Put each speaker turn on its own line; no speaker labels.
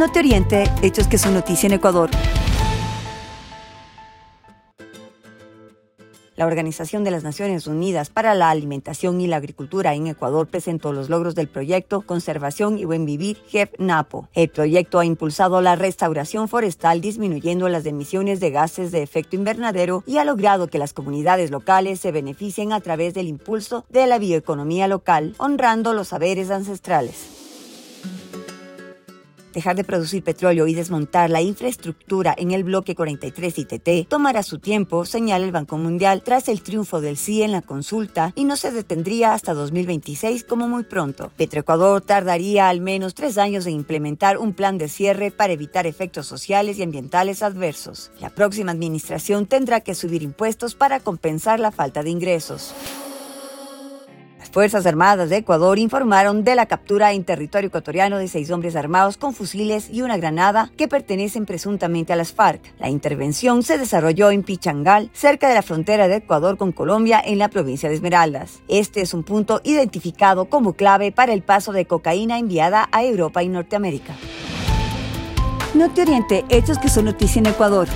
No te oriente, hechos que son noticia en Ecuador. La Organización de las Naciones Unidas para la Alimentación y la Agricultura en Ecuador presentó los logros del proyecto Conservación y Buen Vivir GEP-NAPO. El proyecto ha impulsado la restauración forestal disminuyendo las emisiones de gases de efecto invernadero y ha logrado que las comunidades locales se beneficien a través del impulso de la bioeconomía local, honrando los saberes ancestrales. Dejar de producir petróleo y desmontar la infraestructura en el bloque 43 ITT tomará su tiempo, señala el Banco Mundial, tras el triunfo del sí en la consulta y no se detendría hasta 2026 como muy pronto. Petroecuador tardaría al menos tres años en implementar un plan de cierre para evitar efectos sociales y ambientales adversos. La próxima administración tendrá que subir impuestos para compensar la falta de ingresos. Fuerzas Armadas de Ecuador informaron de la captura en territorio ecuatoriano de seis hombres armados con fusiles y una granada que pertenecen presuntamente a las FARC. La intervención se desarrolló en Pichangal, cerca de la frontera de Ecuador con Colombia, en la provincia de Esmeraldas. Este es un punto identificado como clave para el paso de cocaína enviada a Europa y Norteamérica. No te oriente, hechos que son noticia en Ecuador.